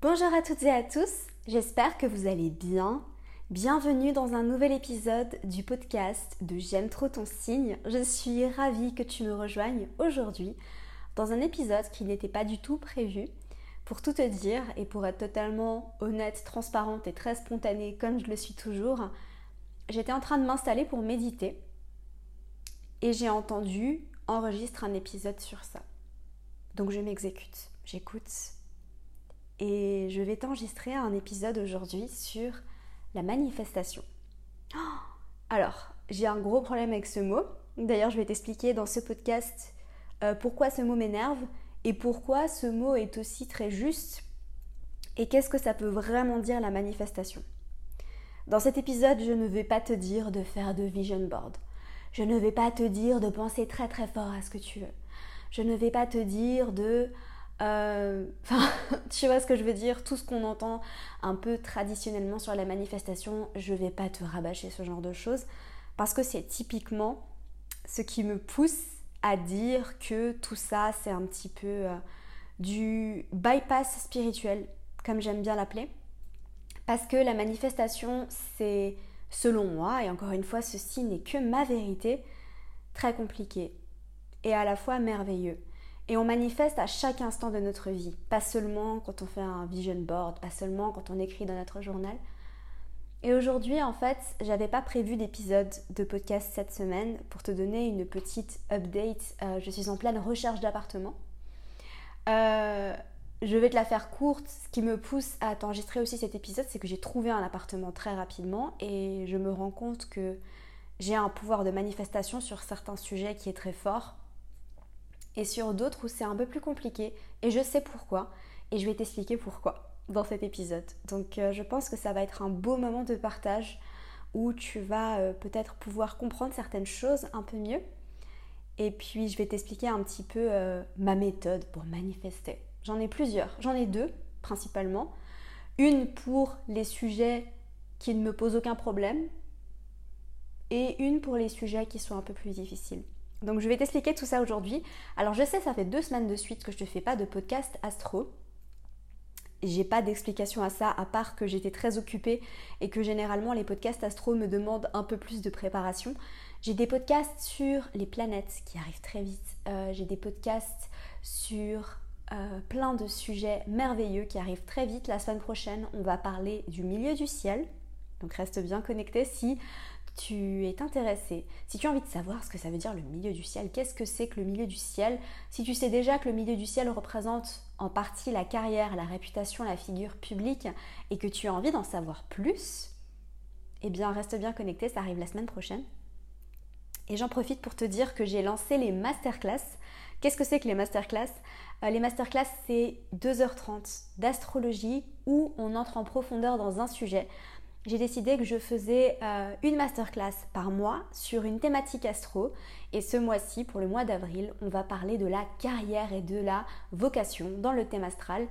Bonjour à toutes et à tous, j'espère que vous allez bien. Bienvenue dans un nouvel épisode du podcast de J'aime trop ton signe. Je suis ravie que tu me rejoignes aujourd'hui dans un épisode qui n'était pas du tout prévu. Pour tout te dire et pour être totalement honnête, transparente et très spontanée comme je le suis toujours, j'étais en train de m'installer pour méditer et j'ai entendu enregistre un épisode sur ça. Donc je m'exécute, j'écoute et je vais t'enregistrer un épisode aujourd'hui sur la manifestation. Alors, j'ai un gros problème avec ce mot. D'ailleurs, je vais t'expliquer dans ce podcast euh, pourquoi ce mot m'énerve et pourquoi ce mot est aussi très juste et qu'est-ce que ça peut vraiment dire la manifestation. Dans cet épisode, je ne vais pas te dire de faire de vision board. Je ne vais pas te dire de penser très très fort à ce que tu veux. Je ne vais pas te dire de euh, tu vois ce que je veux dire? Tout ce qu'on entend un peu traditionnellement sur la manifestation, je vais pas te rabâcher ce genre de choses parce que c'est typiquement ce qui me pousse à dire que tout ça c'est un petit peu euh, du bypass spirituel, comme j'aime bien l'appeler. Parce que la manifestation, c'est, selon moi, et encore une fois, ceci n'est que ma vérité, très compliqué et à la fois merveilleux. Et on manifeste à chaque instant de notre vie, pas seulement quand on fait un vision board, pas seulement quand on écrit dans notre journal. Et aujourd'hui, en fait, j'avais pas prévu d'épisode de podcast cette semaine pour te donner une petite update. Euh, je suis en pleine recherche d'appartement. Euh, je vais te la faire courte. Ce qui me pousse à t'enregistrer aussi cet épisode, c'est que j'ai trouvé un appartement très rapidement et je me rends compte que j'ai un pouvoir de manifestation sur certains sujets qui est très fort et sur d'autres où c'est un peu plus compliqué. Et je sais pourquoi. Et je vais t'expliquer pourquoi dans cet épisode. Donc euh, je pense que ça va être un beau moment de partage où tu vas euh, peut-être pouvoir comprendre certaines choses un peu mieux. Et puis je vais t'expliquer un petit peu euh, ma méthode pour manifester. J'en ai plusieurs. J'en ai deux principalement. Une pour les sujets qui ne me posent aucun problème et une pour les sujets qui sont un peu plus difficiles. Donc je vais t'expliquer tout ça aujourd'hui. Alors je sais, ça fait deux semaines de suite que je ne fais pas de podcast astro. J'ai pas d'explication à ça, à part que j'étais très occupée et que généralement les podcasts astro me demandent un peu plus de préparation. J'ai des podcasts sur les planètes qui arrivent très vite. Euh, j'ai des podcasts sur euh, plein de sujets merveilleux qui arrivent très vite. La semaine prochaine, on va parler du milieu du ciel. Donc reste bien connecté si tu es intéressé, si tu as envie de savoir ce que ça veut dire le milieu du ciel, qu'est-ce que c'est que le milieu du ciel, si tu sais déjà que le milieu du ciel représente en partie la carrière, la réputation, la figure publique et que tu as envie d'en savoir plus, eh bien reste bien connecté, ça arrive la semaine prochaine. Et j'en profite pour te dire que j'ai lancé les masterclass. Qu'est-ce que c'est que les masterclass? Euh, Les masterclass, c'est 2h30 d'astrologie où on entre en profondeur dans un sujet j'ai décidé que je faisais euh, une masterclass par mois sur une thématique astro. Et ce mois-ci, pour le mois d'avril, on va parler de la carrière et de la vocation dans le thème astral.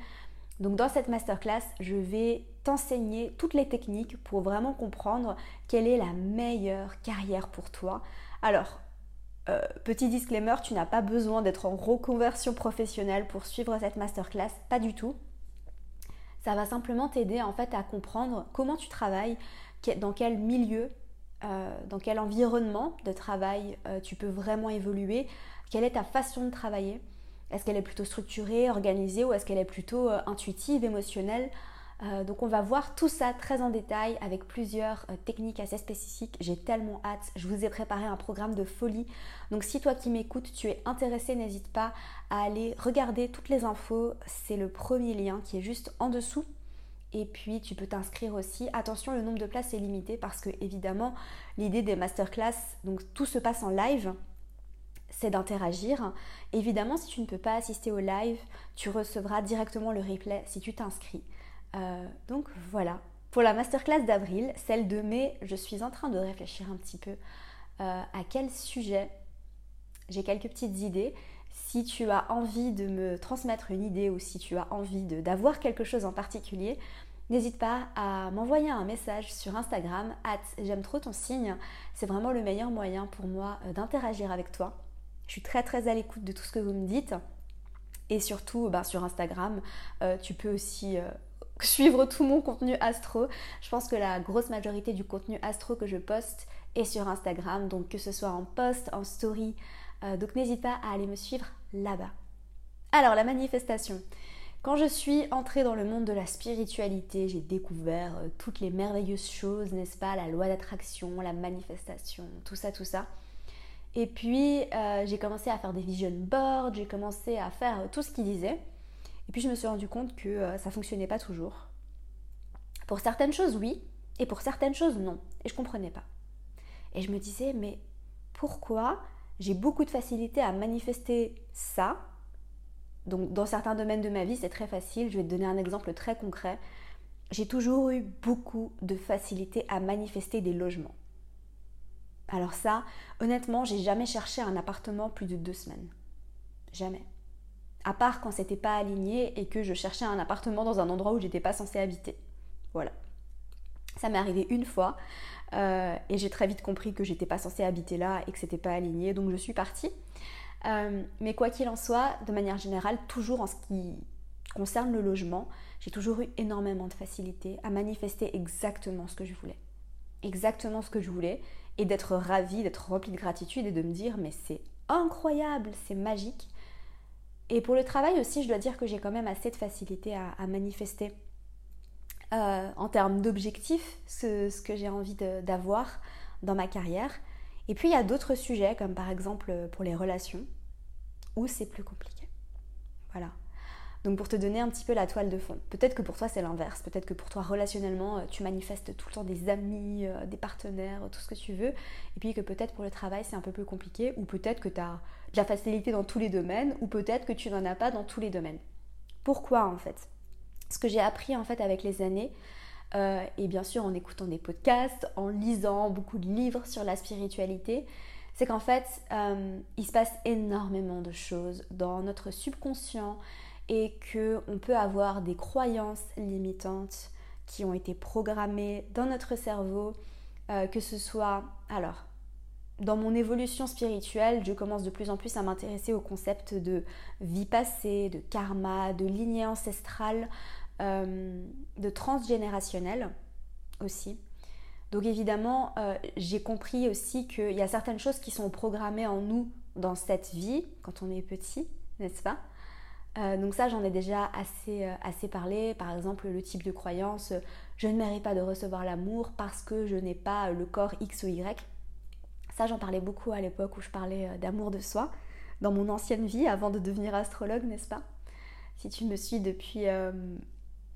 Donc dans cette masterclass, je vais t'enseigner toutes les techniques pour vraiment comprendre quelle est la meilleure carrière pour toi. Alors, euh, petit disclaimer, tu n'as pas besoin d'être en reconversion professionnelle pour suivre cette masterclass, pas du tout ça va simplement t'aider en fait à comprendre comment tu travailles, dans quel milieu, euh, dans quel environnement de travail euh, tu peux vraiment évoluer, quelle est ta façon de travailler. Est-ce qu'elle est plutôt structurée, organisée ou est-ce qu'elle est plutôt euh, intuitive, émotionnelle? Euh, donc on va voir tout ça très en détail avec plusieurs euh, techniques assez spécifiques. J'ai tellement hâte. Je vous ai préparé un programme de folie. Donc si toi qui m'écoutes, tu es intéressé, n'hésite pas à aller regarder toutes les infos. C'est le premier lien qui est juste en dessous. Et puis tu peux t'inscrire aussi. Attention, le nombre de places est limité parce que évidemment l'idée des masterclass, donc tout se passe en live c'est d'interagir. Évidemment, si tu ne peux pas assister au live, tu recevras directement le replay si tu t'inscris. Euh, donc voilà. Pour la masterclass d'avril, celle de mai, je suis en train de réfléchir un petit peu euh, à quel sujet. J'ai quelques petites idées. Si tu as envie de me transmettre une idée ou si tu as envie d'avoir quelque chose en particulier, n'hésite pas à m'envoyer un message sur Instagram, j'aime trop ton signe. C'est vraiment le meilleur moyen pour moi euh, d'interagir avec toi. Je suis très très à l'écoute de tout ce que vous me dites. Et surtout, ben, sur Instagram, tu peux aussi suivre tout mon contenu astro. Je pense que la grosse majorité du contenu astro que je poste est sur Instagram, donc que ce soit en post, en story. Euh, donc n'hésite pas à aller me suivre là-bas. Alors la manifestation. Quand je suis entrée dans le monde de la spiritualité, j'ai découvert euh, toutes les merveilleuses choses, n'est-ce pas? La loi d'attraction, la manifestation, tout ça, tout ça. Et puis euh, j'ai commencé à faire des vision boards, j'ai commencé à faire tout ce qu'il disait. Et puis je me suis rendu compte que euh, ça fonctionnait pas toujours. Pour certaines choses, oui, et pour certaines choses, non. Et je comprenais pas. Et je me disais, mais pourquoi j'ai beaucoup de facilité à manifester ça? Donc dans certains domaines de ma vie, c'est très facile. Je vais te donner un exemple très concret. J'ai toujours eu beaucoup de facilité à manifester des logements. Alors ça, honnêtement, j'ai jamais cherché un appartement plus de deux semaines. Jamais à part quand c'était pas aligné et que je cherchais un appartement dans un endroit où j'étais pas censée habiter. Voilà. Ça m'est arrivé une fois euh, et j'ai très vite compris que j'étais pas censée habiter là et que c'était pas aligné, donc je suis partie. Euh, mais quoi qu'il en soit, de manière générale, toujours en ce qui concerne le logement, j'ai toujours eu énormément de facilité à manifester exactement ce que je voulais. Exactement ce que je voulais et d'être ravie, d'être remplie de gratitude et de me dire mais c'est incroyable, c'est magique. Et pour le travail aussi, je dois dire que j'ai quand même assez de facilité à, manifester euh, en termes d'objectifs ce, que j'ai envie d'avoir dans ma carrière. Et puis il y a d'autres sujets, comme par exemple pour les relations, où c'est plus compliqué. Voilà. Donc pour te donner un petit peu la toile de fond, peut-être que pour toi c'est l'inverse, peut-être que pour toi relationnellement euh, tu manifestes tout le temps des amis, euh, des partenaires, tout ce que tu veux, et puis que peut-être pour le travail c'est un peu plus compliqué, ou peut-être que tu as de la facilité dans tous les domaines, ou peut-être que tu n'en as pas dans tous les domaines. Pourquoi en fait? Ce que j'ai appris en fait avec les années, euh, et bien sûr en écoutant des podcasts, en lisant beaucoup de livres sur la spiritualité, c'est qu'en fait, il se passe énormément de choses dans notre subconscient et que on peut avoir des croyances limitantes qui ont été programmées dans notre cerveau, euh, que ce soit alors dans mon évolution spirituelle, je commence de plus en plus à m'intéresser au concept de vie passée, de karma, de lignée ancestrale, euh, de transgénérationnel aussi. Donc évidemment, euh, j'ai compris aussi qu'il y a certaines choses qui sont programmées en nous dans cette vie, quand on est petit, n'est-ce pas? Euh, donc ça, j'en ai déjà assez, euh, assez parlé. Par exemple, le type de croyance, euh, je ne mérite pas de recevoir l'amour parce que je n'ai pas le corps X ou Y. Ça, j'en parlais beaucoup à l'époque où je parlais d'amour de soi, dans mon ancienne vie, avant de devenir astrologue, n'est-ce pas? Si tu me suis depuis,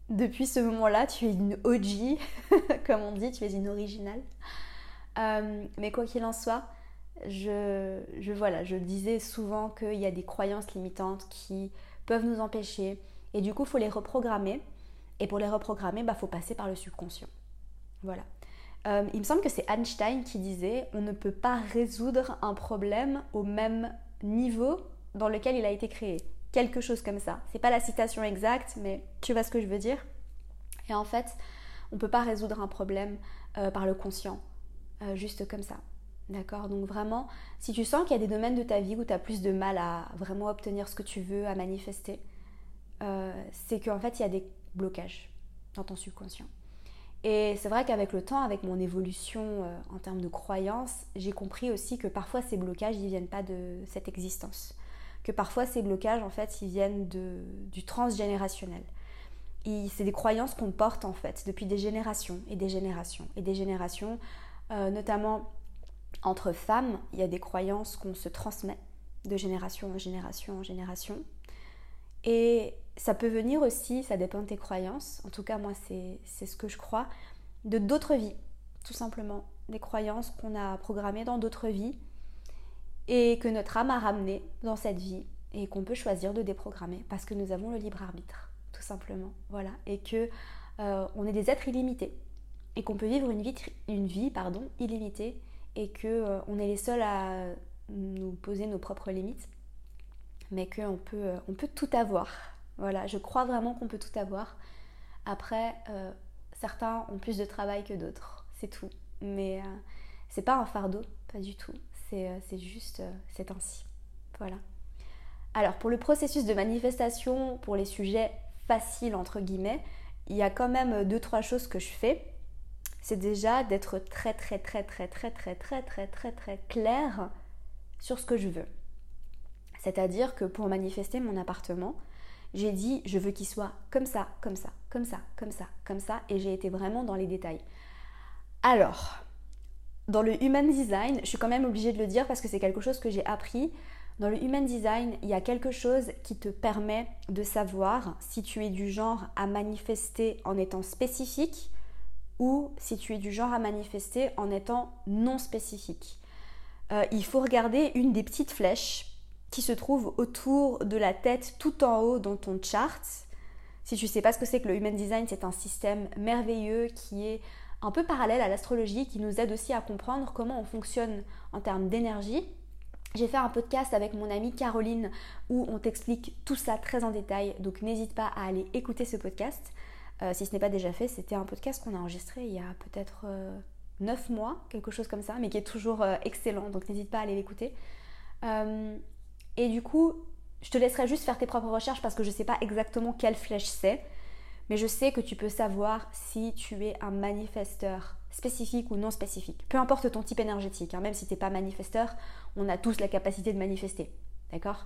depuis ce moment-là, tu es une OG, comme on dit, tu es une originale. mais quoi qu'il en soit, je, je, voilà, je disais souvent qu'il y a des croyances limitantes qui peuvent nous empêcher. Et du coup, faut les reprogrammer. Et pour les reprogrammer, il bah, faut passer par le subconscient. Voilà. Euh, il me semble que c'est Einstein qui disait on ne peut pas résoudre un problème au même niveau dans lequel il a été créé. Quelque chose comme ça. C'est pas la citation exacte, mais tu vois ce que je veux dire? Et en fait, on ne peut pas résoudre un problème euh, par le conscient, euh, juste comme ça. D'accord Donc vraiment, si tu sens qu'il y a des domaines de ta vie où tu as plus de mal à vraiment obtenir ce que tu veux, à manifester, euh, c'est qu'en fait, il y a des blocages dans ton subconscient. Et c'est vrai qu'avec le temps, avec mon évolution euh, en termes de croyances, j'ai compris aussi que parfois ces blocages, ils viennent pas de cette existence. Que parfois ces blocages, en fait, ils viennent de, du transgénérationnel. C'est des croyances qu'on porte, en fait, depuis des générations et des générations et des générations, euh, notamment entre femmes, il y a des croyances qu'on se transmet de génération en génération en génération. Et ça peut venir aussi, ça dépend de tes croyances, en tout cas moi c'est ce que je crois, de d'autres vies, tout simplement. Des croyances qu'on a programmées dans d'autres vies et que notre âme a ramenées dans cette vie et qu'on peut choisir de déprogrammer parce que nous avons le libre arbitre, tout simplement. Voilà. Et que euh, on est des êtres illimités et qu'on peut vivre une vie, une vie pardon, illimitée et que euh, on est les seuls à nous poser nos propres limites, mais qu'on peut, euh, on peut tout avoir. Voilà, je crois vraiment qu'on peut tout avoir. Après, euh, certains ont plus de travail que d'autres, c'est tout. Mais c'est pas un fardeau, pas du tout. C'est juste, c'est ainsi. Voilà. Alors, pour le processus de manifestation, pour les sujets faciles, entre guillemets, il y a quand même deux, trois choses que je fais. C'est déjà d'être très, très, très, très, très, très, très, très, très, très clair sur ce que je veux. C'est-à-dire que pour manifester mon appartement, j'ai dit je veux qu'il soit comme ça, comme ça, comme ça, comme ça, comme ça, et j'ai été vraiment dans les détails. Alors, dans le human design, je suis quand même obligée de le dire parce que c'est quelque chose que j'ai appris. Dans le human design, il y a quelque chose qui te permet de savoir si tu es du genre à manifester en étant spécifique ou si tu es du genre à manifester en étant non spécifique. Euh, il faut regarder une des petites flèches qui se trouve autour de la tête tout en haut dans ton chart. Si tu ne sais pas ce que c'est que le Human Design, c'est un système merveilleux qui est un peu parallèle à l'astrologie, qui nous aide aussi à comprendre comment on fonctionne en termes d'énergie. J'ai fait un podcast avec mon amie Caroline où on t'explique tout ça très en détail, donc n'hésite pas à aller écouter ce podcast. Euh, si ce n'est pas déjà fait, c'était un podcast qu'on a enregistré il y a peut-être 9 euh, mois, quelque chose comme ça, mais qui est toujours euh, excellent, donc n'hésite pas à aller l'écouter. Et du coup, je te laisserai juste faire tes propres recherches parce que je ne sais pas exactement quelle flèche c'est. Mais je sais que tu peux savoir si tu es un manifesteur spécifique ou non spécifique. Peu importe ton type énergétique, hein, même si tu n'es pas manifesteur, on a tous la capacité de manifester. D'accord?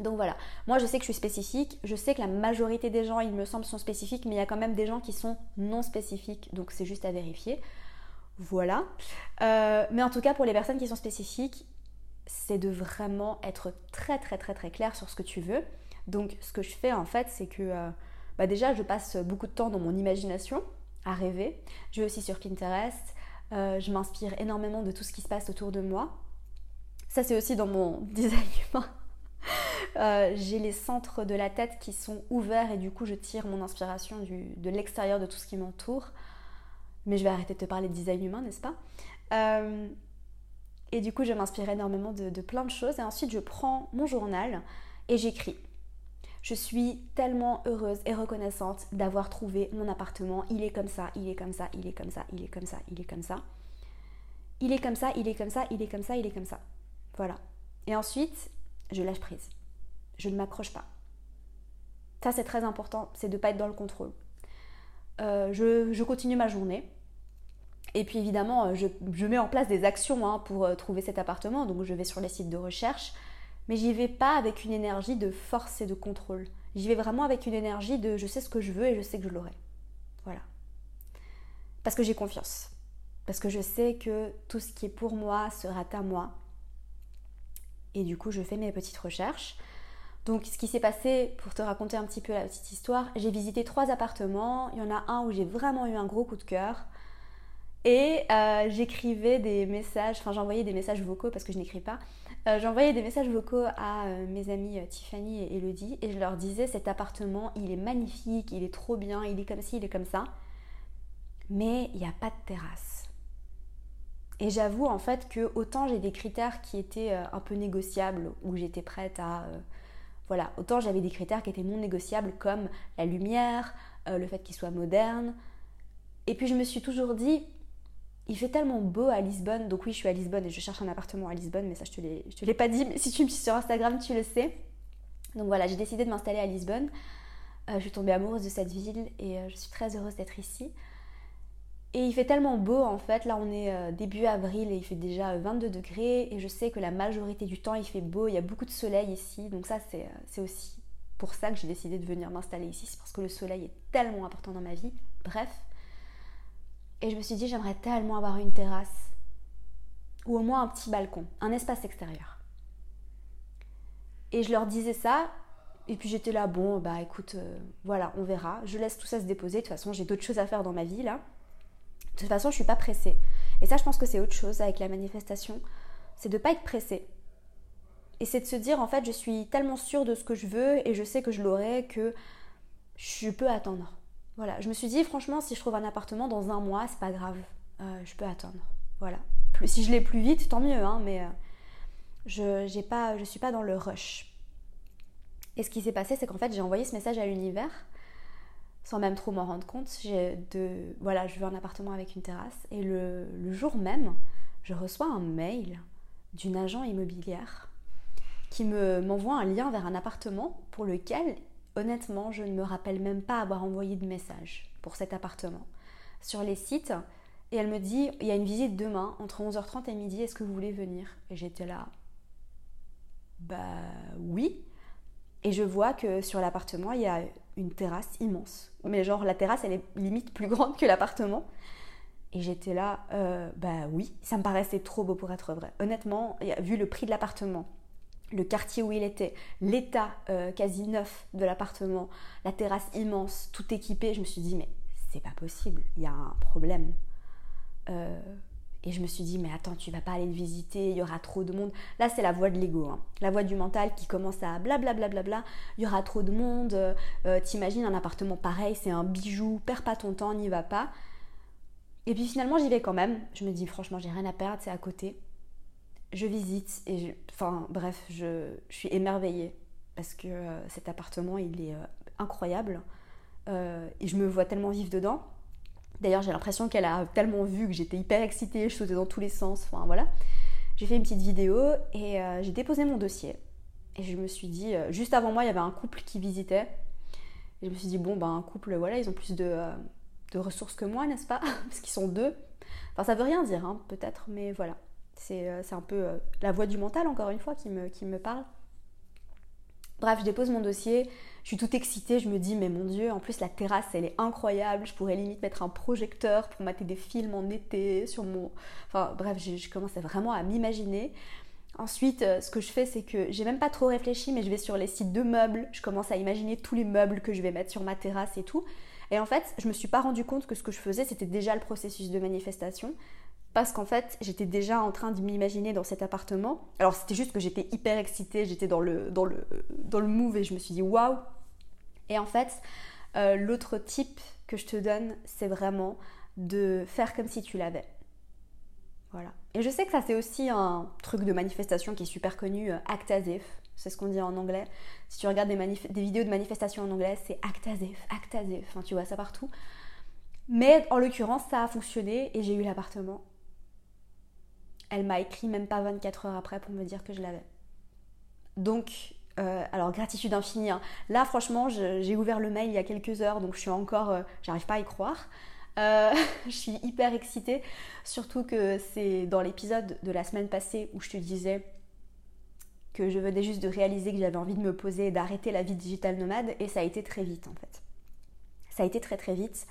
Donc voilà, moi je sais que je suis spécifique, je sais que la majorité des gens, il me semble, sont spécifiques, mais il y a quand même des gens qui sont non spécifiques, donc c'est juste à vérifier. Voilà. Euh, mais en tout cas, pour les personnes qui sont spécifiques, c'est de vraiment être très très très très clair sur ce que tu veux. Donc ce que je fais en fait, c'est que euh, bah, déjà je passe beaucoup de temps dans mon imagination à rêver. Je vais aussi sur Pinterest. Euh, je m'inspire énormément de tout ce qui se passe autour de moi. Ça c'est aussi dans mon design humain. Euh, j'ai les centres de la tête qui sont ouverts et du coup je tire mon inspiration de l'extérieur de tout ce qui m'entoure. Mais je vais arrêter de te parler de design humain, n'est-ce pas? Et du coup, je m'inspire énormément de, plein de choses. Et ensuite, je prends mon journal et j'écris. Je suis tellement heureuse et reconnaissante d'avoir trouvé mon appartement. Il est comme ça, il est comme ça, il est comme ça, il est comme ça, il est comme ça. Il est comme ça, il est comme ça, il est comme ça, il est comme ça. Voilà. Et ensuite, je lâche prise. Je ne m'accroche pas. Ça, c'est très important, c'est de ne pas être dans le contrôle. Euh, je continue ma journée. Et puis évidemment, euh, je, mets en place des actions hein, pour euh, trouver cet appartement. Donc je vais sur les sites de recherche. Mais j'y vais pas avec une énergie de force et de contrôle. J'y vais vraiment avec une énergie de je sais ce que je veux et je sais que je l'aurai. Voilà. Parce que j'ai confiance. Parce que je sais que tout ce qui est pour moi sera à moi. Et du coup, je fais mes petites recherches. Donc, ce qui s'est passé, pour te raconter un petit peu la petite histoire, j'ai visité trois appartements. Il y en a un où j'ai vraiment eu un gros coup de cœur. Et euh, j'écrivais des messages, enfin j'envoyais des messages vocaux parce que je n'écris pas. Euh, j'envoyais des messages vocaux à euh, mes amis Tiffany et Elodie et je leur disais cet appartement il est magnifique, il est trop bien, il est comme ci, il est comme ça. Mais il n'y a pas de terrasse. Et j'avoue en fait que autant j'ai des critères qui étaient un peu négociables, où j'étais prête à... voilà, autant j'avais des critères qui étaient non négociables comme la lumière, le fait qu'il soit moderne. Et puis je me suis toujours dit, il fait tellement beau à Lisbonne. Donc oui, je suis à Lisbonne et je cherche un appartement à Lisbonne, mais ça je te l'ai, pas dit. Mais si tu me suis sur Instagram, tu le sais. Donc voilà, j'ai décidé de m'installer à Lisbonne. Euh, je suis tombée amoureuse de cette ville et euh, je suis très heureuse d'être ici. Et il fait tellement beau en fait. Là, on est euh, début avril et il fait déjà 22 degrés. Et je sais que la majorité du temps, il fait beau. Il y a beaucoup de soleil ici. Donc ça, c'est, c'est aussi pour ça que j'ai décidé de venir m'installer ici. C'est parce que le soleil est tellement important dans ma vie. Bref. Et je me suis dit, j'aimerais tellement avoir une terrasse ou au moins un petit balcon, un espace extérieur. Et je leur disais ça, et puis j'étais là, bon, bah écoute, euh, voilà, on verra. Je laisse tout ça se déposer. De toute façon, j'ai d'autres choses à faire dans ma vie là. De toute façon, je suis pas pressée. Et ça, je pense que c'est autre chose avec la manifestation, c'est de pas être pressée. Et c'est de se dire, en fait, je suis tellement sûre de ce que je veux et je sais que je l'aurai que je peux attendre. Voilà, je me suis dit, franchement, si je trouve un appartement dans un mois, c'est pas grave. Euh, je peux attendre. Voilà. Si je l'ai plus vite, tant mieux, hein, mais euh, je pas, je suis pas dans le rush. Et ce qui s'est passé, c'est qu'en fait, j'ai envoyé ce message à l'univers sans même trop m'en rendre compte. De, voilà, je veux un appartement avec une terrasse. Et le, le jour même, je reçois un mail d'une agent immobilière qui me, m'envoie un lien vers un appartement pour lequel honnêtement, je ne me rappelle même pas avoir envoyé de message pour cet appartement. Sur les sites, et elle me dit, il y a une visite demain entre 11h30 et midi, est-ce que vous voulez venir? Et j'étais là, bah oui. Et je vois que sur l'appartement, il y a une terrasse immense. Mais genre, la terrasse, elle est limite plus grande que l'appartement. Et j'étais là, euh, bah oui, ça me paraissait trop beau pour être vrai. Honnêtement, vu le prix de l'appartement, le quartier où il était, l'état euh, quasi neuf de l'appartement, la terrasse immense, tout équipé, je me suis dit, mais c'est pas possible, il y a un problème. Euh, et je me suis dit, mais attends, tu vas pas aller le visiter, il y aura trop de monde. Là, c'est la voix de l'ego, hein. la voix du mental qui commence à blablabla, bla, bla, bla, il y aura trop de monde. Euh, t'imagines un appartement pareil, c'est un bijou, perds pas ton temps, n'y va pas. Et puis finalement, j'y vais quand même. Je me dis, franchement, j'ai rien à perdre, c'est à côté. Je visite et, enfin, bref, je, suis émerveillée parce que euh, cet appartement, il est incroyable. et je me vois tellement vivre dedans. D'ailleurs, j'ai l'impression qu'elle a tellement vu que j'étais hyper excitée, je sautais dans tous les sens. Enfin voilà. J'ai fait une petite vidéo et euh, j'ai déposé mon dossier. Et je me suis dit, euh, juste avant moi, il y avait un couple qui visitait. Et je me suis dit, bon, ben, un couple, voilà, ils ont plus de, euh, ressources que moi, n'est-ce pas? Parce qu'ils sont deux. Enfin, ça veut rien dire, hein, peut-être, mais voilà. C'est un peu la voix du mental, encore une fois, qui me, qui me parle. Bref, je dépose mon dossier, je suis toute excitée, je me dis mais mon dieu, en plus la terrasse elle est incroyable, je pourrais limite mettre un projecteur pour mater des films en été sur mon... Enfin bref, je, commençais vraiment à m'imaginer. Ensuite, euh, ce que je fais, c'est que j'ai même pas trop réfléchi, mais je vais sur les sites de meubles, je commence à imaginer tous les meubles que je vais mettre sur ma terrasse et tout. Et en fait, je me suis pas rendu compte que ce que je faisais, c'était déjà le processus de manifestation parce qu'en fait, j'étais déjà en train de m'imaginer dans cet appartement. Alors, c'était juste que j'étais hyper excitée, j'étais dans le, dans, move et je me suis dit waouh! Et en fait, euh, l'autre type que je te donne, c'est vraiment de faire comme si tu l'avais. Voilà. Et je sais que ça, c'est aussi un truc de manifestation qui est super connu, euh, act as if. C'est ce qu'on dit en anglais. Si tu regardes des, des vidéos de manifestation en anglais, c'est act as if, act as if. Enfin, tu vois ça partout. Mais en l'occurrence, ça a fonctionné et j'ai eu l'appartement elle m'a écrit même pas 24 heures après pour me dire que je l'avais. Donc, euh, alors gratitude infinie. Hein. Là, franchement, j'ai ouvert le mail il y a quelques heures, donc je suis encore, euh, j'arrive pas à y croire. Euh, je suis hyper excitée, surtout que c'est dans l'épisode de la semaine passée où je te disais que je venais juste de réaliser que j'avais envie de me poser et d'arrêter la vie digitale nomade, et ça a été très vite en fait. Ça a été très très vite.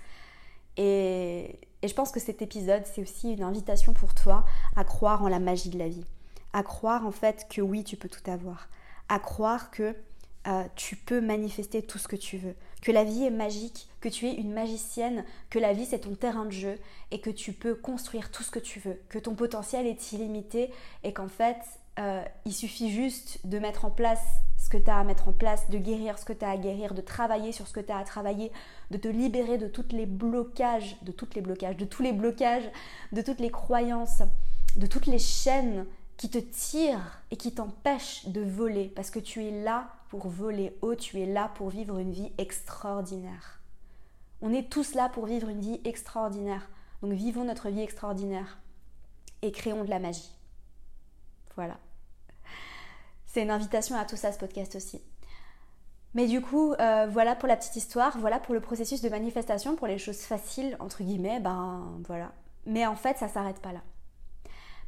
Et, je pense que cet épisode, c'est aussi une invitation pour toi à croire en la magie de la vie. À croire en fait que oui, tu peux tout avoir. À croire que euh, tu peux manifester tout ce que tu veux. Que la vie est magique, que tu es une magicienne, que la vie c'est ton terrain de jeu et que tu peux construire tout ce que tu veux. Que ton potentiel est illimité et qu'en fait, euh, il suffit juste de mettre en place ce que tu as à mettre en place, de guérir ce que tu as à guérir, de travailler sur ce que tu as à travailler, de te libérer de tous les blocages, de toutes les blocages, de tous les blocages, de toutes les croyances, de toutes les chaînes qui te tirent et qui t'empêchent de voler parce que tu es là pour voler haut, tu es là pour vivre une vie extraordinaire. On est tous là pour vivre une vie extraordinaire. Donc vivons notre vie extraordinaire et créons de la magie. Voilà. C'est une invitation à tout ça, ce podcast aussi. Mais du coup, euh, voilà pour la petite histoire, voilà pour le processus de manifestation, pour les choses faciles, entre guillemets, ben voilà. Mais en fait, ça s'arrête pas là.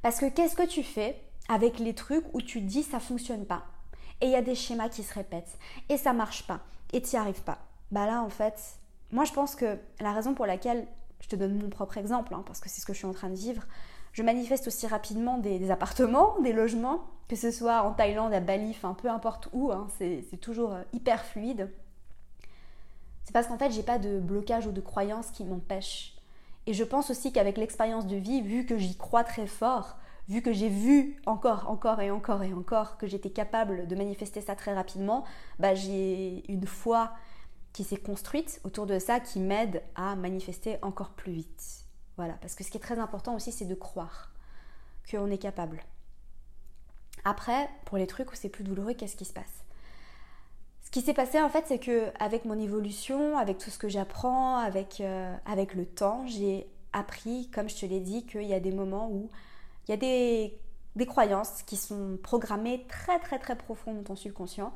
Parce que qu'est-ce que tu fais avec les trucs où tu dis ça fonctionne pas? Et il y a des schémas qui se répètent, et ça marche pas, et tu n'y arrives pas. Bah là, en fait, moi je pense que la raison pour laquelle, je te donne mon propre exemple, hein, parce que c'est ce que je suis en train de vivre, je manifeste aussi rapidement des, appartements, des logements, que ce soit en Thaïlande, à Bali, peu importe où, hein, c'est toujours euh, hyper fluide. C'est parce qu'en fait, j'ai pas de blocage ou de croyance qui m'empêche. Et je pense aussi qu'avec l'expérience de vie, vu que j'y crois très fort, vu que j'ai vu encore, encore et encore et encore que j'étais capable de manifester ça très rapidement, bah j'ai une foi qui s'est construite autour de ça qui m'aide à manifester encore plus vite. Voilà, parce que ce qui est très important aussi, c'est de croire qu'on est capable. Après, pour les trucs où c'est plus douloureux, qu'est-ce qui se passe? Ce qui s'est passé en fait, c'est que avec mon évolution, avec tout ce que j'apprends, avec, euh, avec le temps, j'ai appris, comme je te l'ai dit, qu'il y a des moments où il y a des, des croyances qui sont programmées très très très profond dans ton subconscient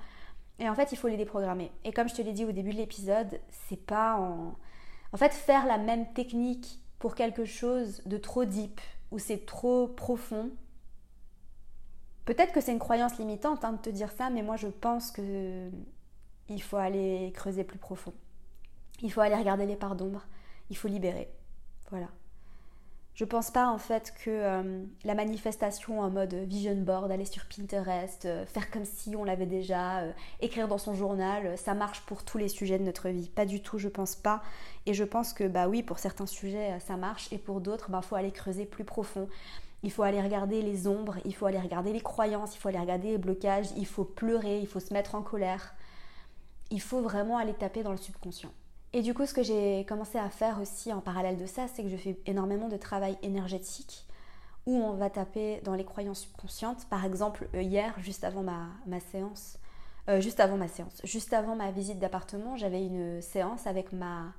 Et en fait, il faut les déprogrammer. Et comme je te l'ai dit au début de l'épisode, c'est pas en. En fait, faire la même technique pour quelque chose de trop deep ou c'est trop profond. Peut-être que c'est une croyance limitante hein, de te dire ça, mais moi je pense que il faut aller creuser plus profond. Il faut aller regarder les parts d'ombre. Il faut libérer. Voilà. Je pense pas en fait que euh, la manifestation en mode vision board, aller sur Pinterest, euh, faire comme si on l'avait déjà, euh, écrire dans son journal, ça marche pour tous les sujets de notre vie. Pas du tout, je pense pas. Et je pense que bah oui, pour certains sujets ça marche et pour d'autres, bah, faut aller creuser plus profond. Il faut aller regarder les ombres, il faut aller regarder les croyances, il faut aller regarder les blocages, il faut pleurer, il faut se mettre en colère. Il faut vraiment aller taper dans le subconscient. Et du coup, ce que j'ai commencé à faire aussi en parallèle de ça, c'est que je fais énormément de travail énergétique où on va taper dans les croyances subconscientes. Par exemple, euh, hier, juste avant ma, séance, euh, juste avant ma séance, juste avant ma visite d'appartement, j'avais une séance avec ma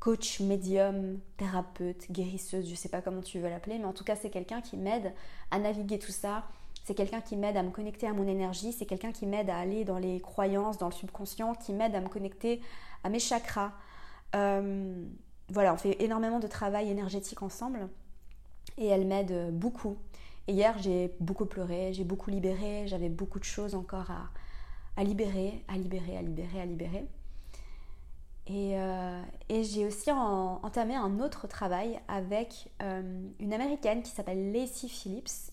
coach, médium, thérapeute, guérisseuse, je ne sais pas comment tu veux l'appeler, mais en tout cas, c'est quelqu'un qui m'aide à naviguer tout ça. C'est quelqu'un qui m'aide à me connecter à mon énergie, c'est quelqu'un qui m'aide à aller dans les croyances, dans le subconscient, qui m'aide à me connecter à mes chakras. Euh, voilà, on fait énormément de travail énergétique ensemble et elle m'aide beaucoup. Et hier, j'ai beaucoup pleuré, j'ai beaucoup libéré, j'avais beaucoup de choses encore à, libérer, à libérer, à libérer, à libérer. Et, euh, j'ai aussi entamé un autre travail avec euh, une américaine qui s'appelle Lacey Phillips,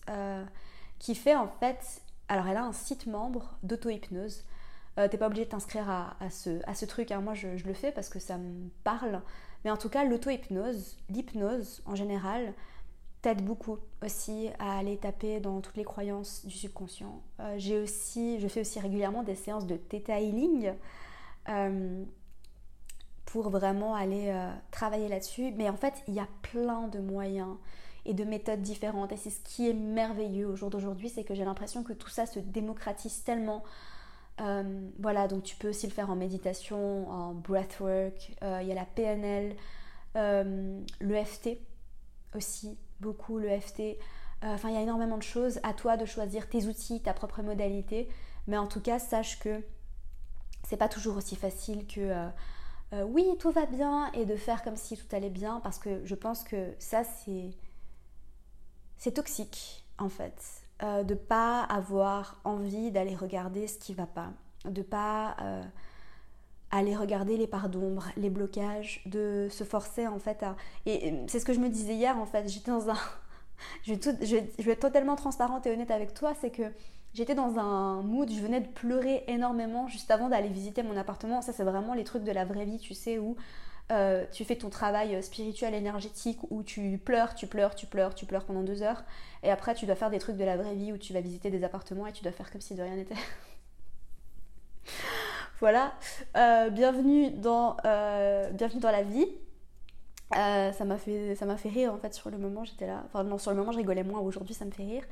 qui fait en fait, alors elle a un site membre d'auto-hypnose euh, t'es pas obligé de t'inscrire à, ce, truc. Hein. Moi, je, le fais parce que ça me parle. Mais en tout cas, l'auto-hypnose, l'hypnose en général, t'aide beaucoup aussi à aller taper dans toutes les croyances du subconscient. Euh, j'ai aussi, je fais aussi régulièrement des séances de theta healing euh, pour vraiment aller travailler là-dessus. Mais en fait, il y a plein de moyens et de méthodes différentes. Et c'est ce qui est merveilleux au jour d'aujourd'hui, c'est que j'ai l'impression que tout ça se démocratise tellement. Euh, voilà, donc tu peux aussi le faire en méditation, en breathwork. Euh, il y a la PNL, euh, le FT aussi, beaucoup le FT. Enfin, il y a énormément de choses. À toi de choisir tes outils, ta propre modalité. Mais en tout cas, sache que c'est pas toujours aussi facile que oui, tout va bien et de faire comme si tout allait bien parce que je pense que ça, c'est. C'est toxique en fait. Euh, de pas avoir envie d'aller regarder ce qui va pas, de pas euh, aller regarder les parts d'ombre, les blocages, de se forcer en fait à. Et c'est ce que je me disais hier en fait, j'étais dans un. je, vais être totalement transparente et honnête avec toi, c'est que j'étais dans un mood, je venais de pleurer énormément juste avant d'aller visiter mon appartement. Ça, c'est vraiment les trucs de la vraie vie, tu sais, où euh, tu fais ton travail spirituel, énergétique, où tu pleures, tu pleures, tu pleures, tu pleures pendant deux heures. Et après, tu dois faire des trucs de la vraie vie où tu vas visiter des appartements et tu dois faire comme si de rien n'était. voilà. Euh, bienvenue, dans, euh, la vie. ça m'a fait, fait rire en fait sur le moment, j'étais là. Enfin, non, sur le moment, je rigolais moins. Aujourd'hui, ça me fait rire.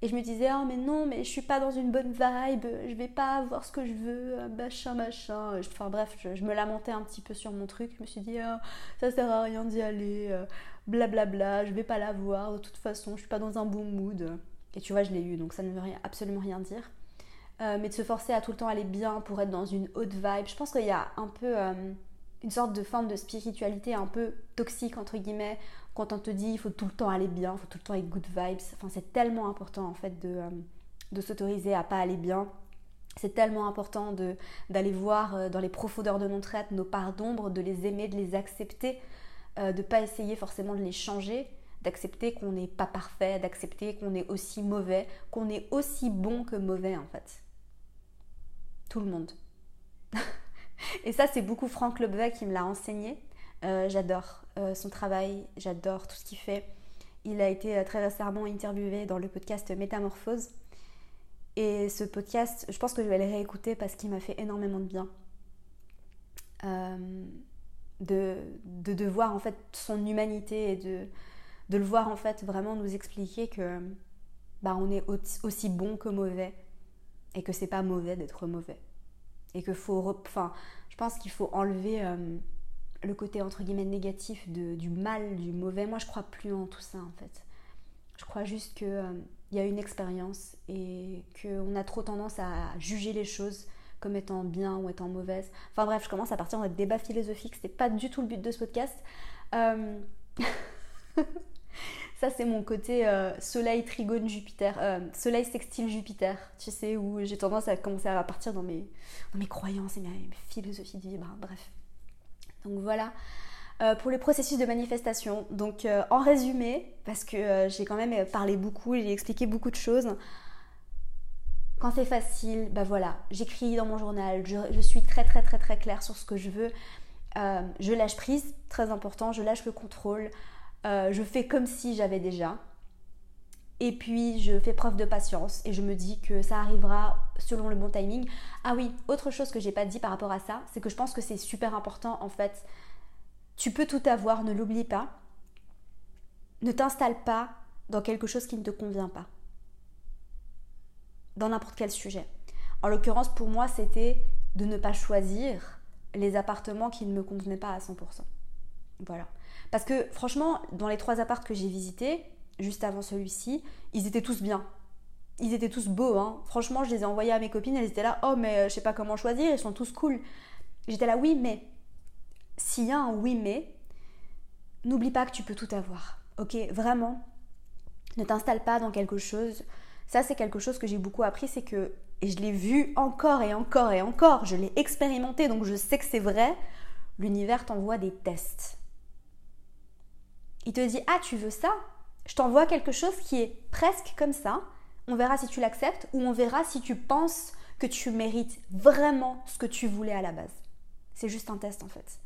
Et je me disais, oh mais non, mais je suis pas dans une bonne vibe, je vais pas avoir ce que je veux, euh, machin, machin. Enfin bref, je, me lamentais un petit peu sur mon truc. Je me suis dit, oh, ça sert à rien d'y aller, blablabla, euh, bla, bla, je vais pas l'avoir, de toute façon, je suis pas dans un bon mood. Et tu vois, je l'ai eu, donc ça ne veut rien, absolument rien dire. Euh, mais de se forcer à tout le temps aller bien pour être dans une haute vibe, je pense qu'il y a un peu une sorte de forme de spiritualité un peu toxique, entre guillemets, quand on te dit il faut tout le temps aller bien, il faut tout le temps être good vibes. Enfin, c'est tellement important en fait de, euh, de s'autoriser à pas aller bien. C'est tellement important d'aller voir euh, dans les profondeurs de notre être nos parts d'ombre, de les aimer, de les accepter, euh, de pas essayer forcément de les changer, d'accepter qu'on n'est pas parfait, d'accepter qu'on est aussi mauvais, qu'on est aussi bon que mauvais en fait. Tout le monde. Et ça, c'est beaucoup Franck Lebevet qui me l'a enseigné. Euh, j'adore euh, son travail, j'adore tout ce qu'il fait. Il a été euh, très récemment interviewé dans le podcast Métamorphose. Et ce podcast, je pense que je vais le réécouter parce qu'il m'a fait énormément de bien. de, de, voir en fait son humanité et de, de le voir en fait vraiment nous expliquer que bah, on est aussi bon que mauvais et que c'est pas mauvais d'être mauvais et que faut enfin je pense qu'il faut enlever le côté entre guillemets négatif de, du mal, du mauvais. Moi, je crois plus en tout ça en fait. Je crois juste qu'il euh, y a une expérience et qu'on a trop tendance à juger les choses comme étant bien ou étant mauvaise. Enfin bref, je commence à partir dans des débats philosophiques, c'était pas du tout le but de ce podcast. Euh, ça, c'est mon côté euh, soleil trigone Jupiter, euh, soleil sextile Jupiter, tu sais, où j'ai tendance à commencer à partir dans mes, mes croyances et mes, philosophies de vie. bref. Donc voilà. pour les processus de manifestation. Donc en résumé, parce que j'ai quand même parlé beaucoup, j'ai expliqué beaucoup de choses. Quand c'est facile, bah voilà, j'écris dans mon journal, je, je, suis très très très très claire sur ce que je veux. je lâche prise, très important, je lâche le contrôle. Euh, je fais comme si j'avais déjà. Et puis je fais preuve de patience et je me dis que ça arrivera selon le bon timing. Ah oui, autre chose que j'ai pas dit par rapport à ça, c'est que je pense que c'est super important en fait. Tu peux tout avoir, ne l'oublie pas. Ne t'installe pas dans quelque chose qui ne te convient pas. Dans n'importe quel sujet. En l'occurrence, pour moi, c'était de ne pas choisir les appartements qui ne me convenaient pas à 100%. Voilà. Parce que franchement, dans les trois appartes que j'ai visités, juste avant celui-ci, ils étaient tous bien. Ils étaient tous beaux, hein. Franchement, je les ai envoyés à mes copines, elles étaient là, oh mais euh, je sais pas comment choisir, ils sont tous cool. J'étais là, oui mais. S'il y a un oui mais, n'oublie pas que tu peux tout avoir. Ok, vraiment, ne t'installe pas dans quelque chose. Ça, c'est quelque chose que j'ai beaucoup appris, c'est que, et je l'ai vu encore et encore et encore, je l'ai expérimenté, donc je sais que c'est vrai, l'univers t'envoie des tests. Il te dit Ah, tu veux ça? Je t'envoie quelque chose qui est presque comme ça. On verra si tu l'acceptes ou on verra si tu penses que tu mérites vraiment ce que tu voulais à la base. C'est juste un test en fait.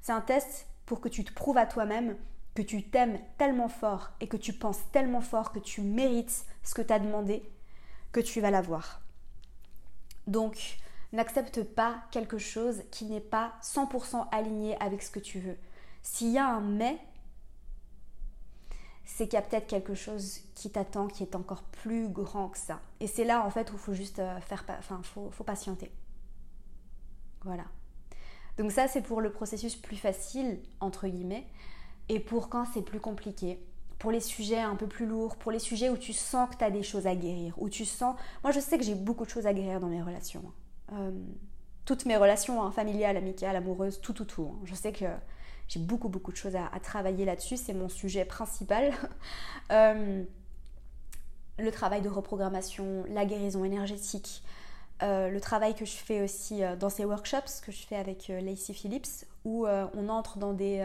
C'est un test pour que tu te prouves à toi-même que tu t'aimes tellement fort et que tu penses tellement fort que tu mérites ce que tu as demandé que tu vas l'avoir. Donc, n'accepte pas quelque chose qui n'est pas 100% aligné avec ce que tu veux. S'il y a un mais, c'est qu'il y a peut-être quelque chose qui t'attend qui est encore plus grand que ça. Et c'est là en fait où il faut juste euh, faire, enfin, faut, faut patienter. Voilà. Donc ça c'est pour le processus plus facile entre guillemets, et pour quand c'est plus compliqué. Pour les sujets un peu plus lourds, pour les sujets où tu sens que tu as des choses à guérir, où tu sens... Moi je sais que j'ai beaucoup de choses à guérir dans mes relations. Hein. Euh, toutes mes relations hein, familiales, amicales, amoureuses, tout, tout, tout. Hein. Je sais que j'ai beaucoup, beaucoup de choses à, travailler là-dessus. C'est mon sujet principal. Euh, le travail de reprogrammation, la guérison énergétique, euh, le travail que je fais aussi euh, dans ces workshops que je fais avec Lacey Phillips, où on entre dans des,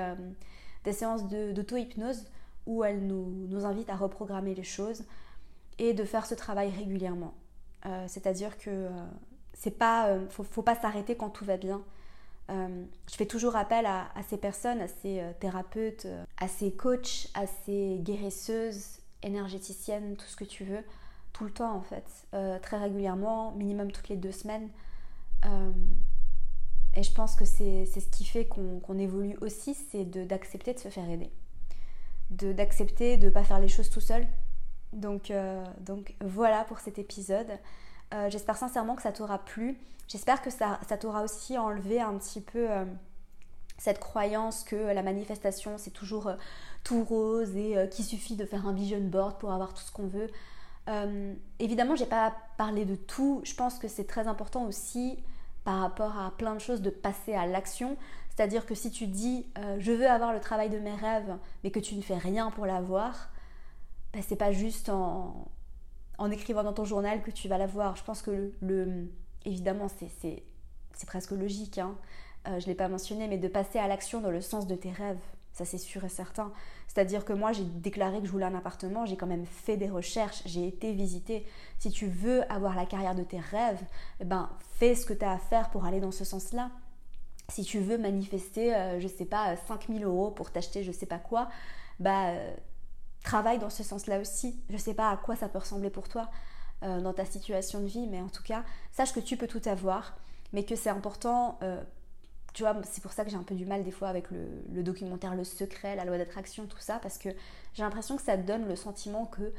séances d'auto-hypnose, où elle nous, invite à reprogrammer les choses et de faire ce travail régulièrement. C'est-à-dire que c'est pas, faut pas s'arrêter quand tout va bien. Euh, je fais toujours appel à, ces personnes, à ces euh, thérapeutes, euh, à ces coachs, à ces guérisseuses, énergéticiennes, tout ce que tu veux, tout le temps en fait, très régulièrement, minimum toutes les deux semaines. et je pense que c'est ce qui fait qu'on évolue aussi, c'est d'accepter de, se faire aider, d'accepter de ne pas faire les choses tout seul. Donc, donc voilà pour cet épisode. Euh, j'espère sincèrement que ça t'aura plu. J'espère que ça, t'aura aussi enlevé un petit peu euh, cette croyance que la manifestation c'est toujours euh, tout rose et qu'il suffit de faire un vision board pour avoir tout ce qu'on veut. évidemment, j'ai pas parlé de tout. Je pense que c'est très important aussi par rapport à plein de choses de passer à l'action. C'est-à-dire que si tu dis je veux avoir le travail de mes rêves, mais que tu ne fais rien pour l'avoir, ben, c'est pas juste en, en écrivant dans ton journal que tu vas la voir. Je pense que le, évidemment, c'est presque logique. Hein. Euh, je ne l'ai pas mentionné, mais de passer à l'action dans le sens de tes rêves, ça c'est sûr et certain. C'est-à-dire que moi, j'ai déclaré que je voulais un appartement, j'ai quand même fait des recherches, j'ai été visiter. Si tu veux avoir la carrière de tes rêves, eh ben, fais ce que tu as à faire pour aller dans ce sens-là. Si tu veux manifester, je euh, je sais pas, 5000 euros pour t'acheter je sais pas quoi, bah euh, travaille dans ce sens-là aussi. Je ne sais pas à quoi ça peut ressembler pour toi euh, dans ta situation de vie, mais en tout cas, sache que tu peux tout avoir, mais que c'est important. Euh, tu vois, c'est pour ça que j'ai un peu du mal des fois avec le, documentaire Le Secret, la loi d'attraction, tout ça, parce que j'ai l'impression que ça donne le sentiment que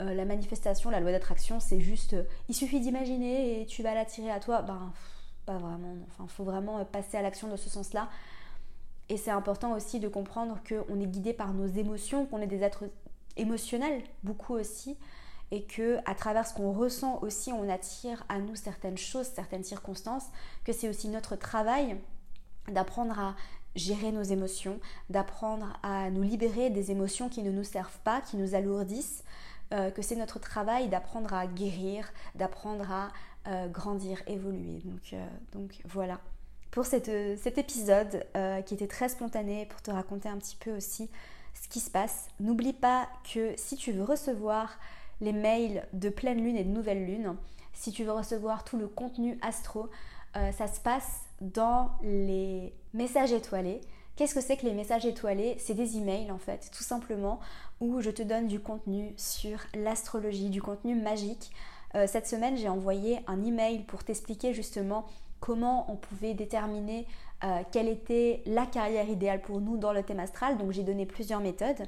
euh, la manifestation, la loi d'attraction, c'est juste, il suffit d'imaginer et tu vas l'attirer à toi. Ben, pas vraiment. Enfin, il faut vraiment passer à l'action dans ce sens-là. Et c'est important aussi de comprendre qu'on est guidé par nos émotions, qu'on est des êtres émotionnel, beaucoup aussi, et que à travers ce qu'on ressent aussi, on attire à nous certaines choses, certaines circonstances, que c'est aussi notre travail d'apprendre à gérer nos émotions, d'apprendre à nous libérer des émotions qui ne nous servent pas, qui nous alourdissent, euh, que c'est notre travail d'apprendre à guérir, d'apprendre à euh, grandir, évoluer. Donc, euh, donc voilà. Pour cet épisode qui était très spontané, pour te raconter un petit peu aussi ce qui se passe, n'oublie pas que si tu veux recevoir les mails de pleine lune et de nouvelle lune, si tu veux recevoir tout le contenu astro, ça se passe dans les messages étoilés. Qu'est-ce que c'est que les messages étoilés? C'est des emails en fait, tout simplement, où je te donne du contenu sur l'astrologie, du contenu magique. Euh, cette semaine, j'ai envoyé un email pour t'expliquer justement comment on pouvait déterminer euh, quelle était la carrière idéale pour nous dans le thème astral. Donc j'ai donné plusieurs méthodes.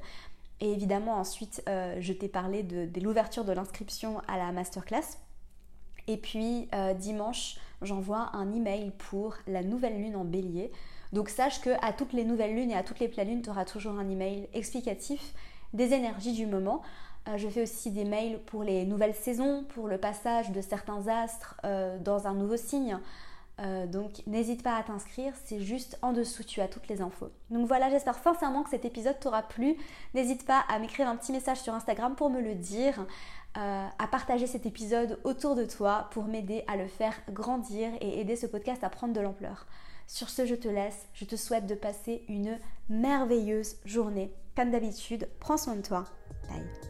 Et évidemment, ensuite, euh, je t'ai parlé de, l'ouverture de l'inscription à la masterclass. Et puis dimanche, j'envoie un email pour la nouvelle lune en bélier. Donc sache que à toutes les nouvelles lunes et à toutes les pleines lunes, tu auras toujours un email explicatif des énergies du moment. Euh, je fais aussi des mails pour les nouvelles saisons, pour le passage de certains astres euh, dans un nouveau signe. Euh, donc n'hésite pas à t'inscrire, c'est juste en dessous, tu as toutes les infos. Donc voilà, j'espère sincèrement que cet épisode t'aura plu. N'hésite pas à m'écrire un petit message sur Instagram pour me le dire. Euh, à partager cet épisode autour de toi pour m'aider à le faire grandir et aider ce podcast à prendre de l'ampleur. Sur ce, je te laisse. Je te souhaite de passer une merveilleuse journée. Comme d'habitude, prends soin de toi. Bye.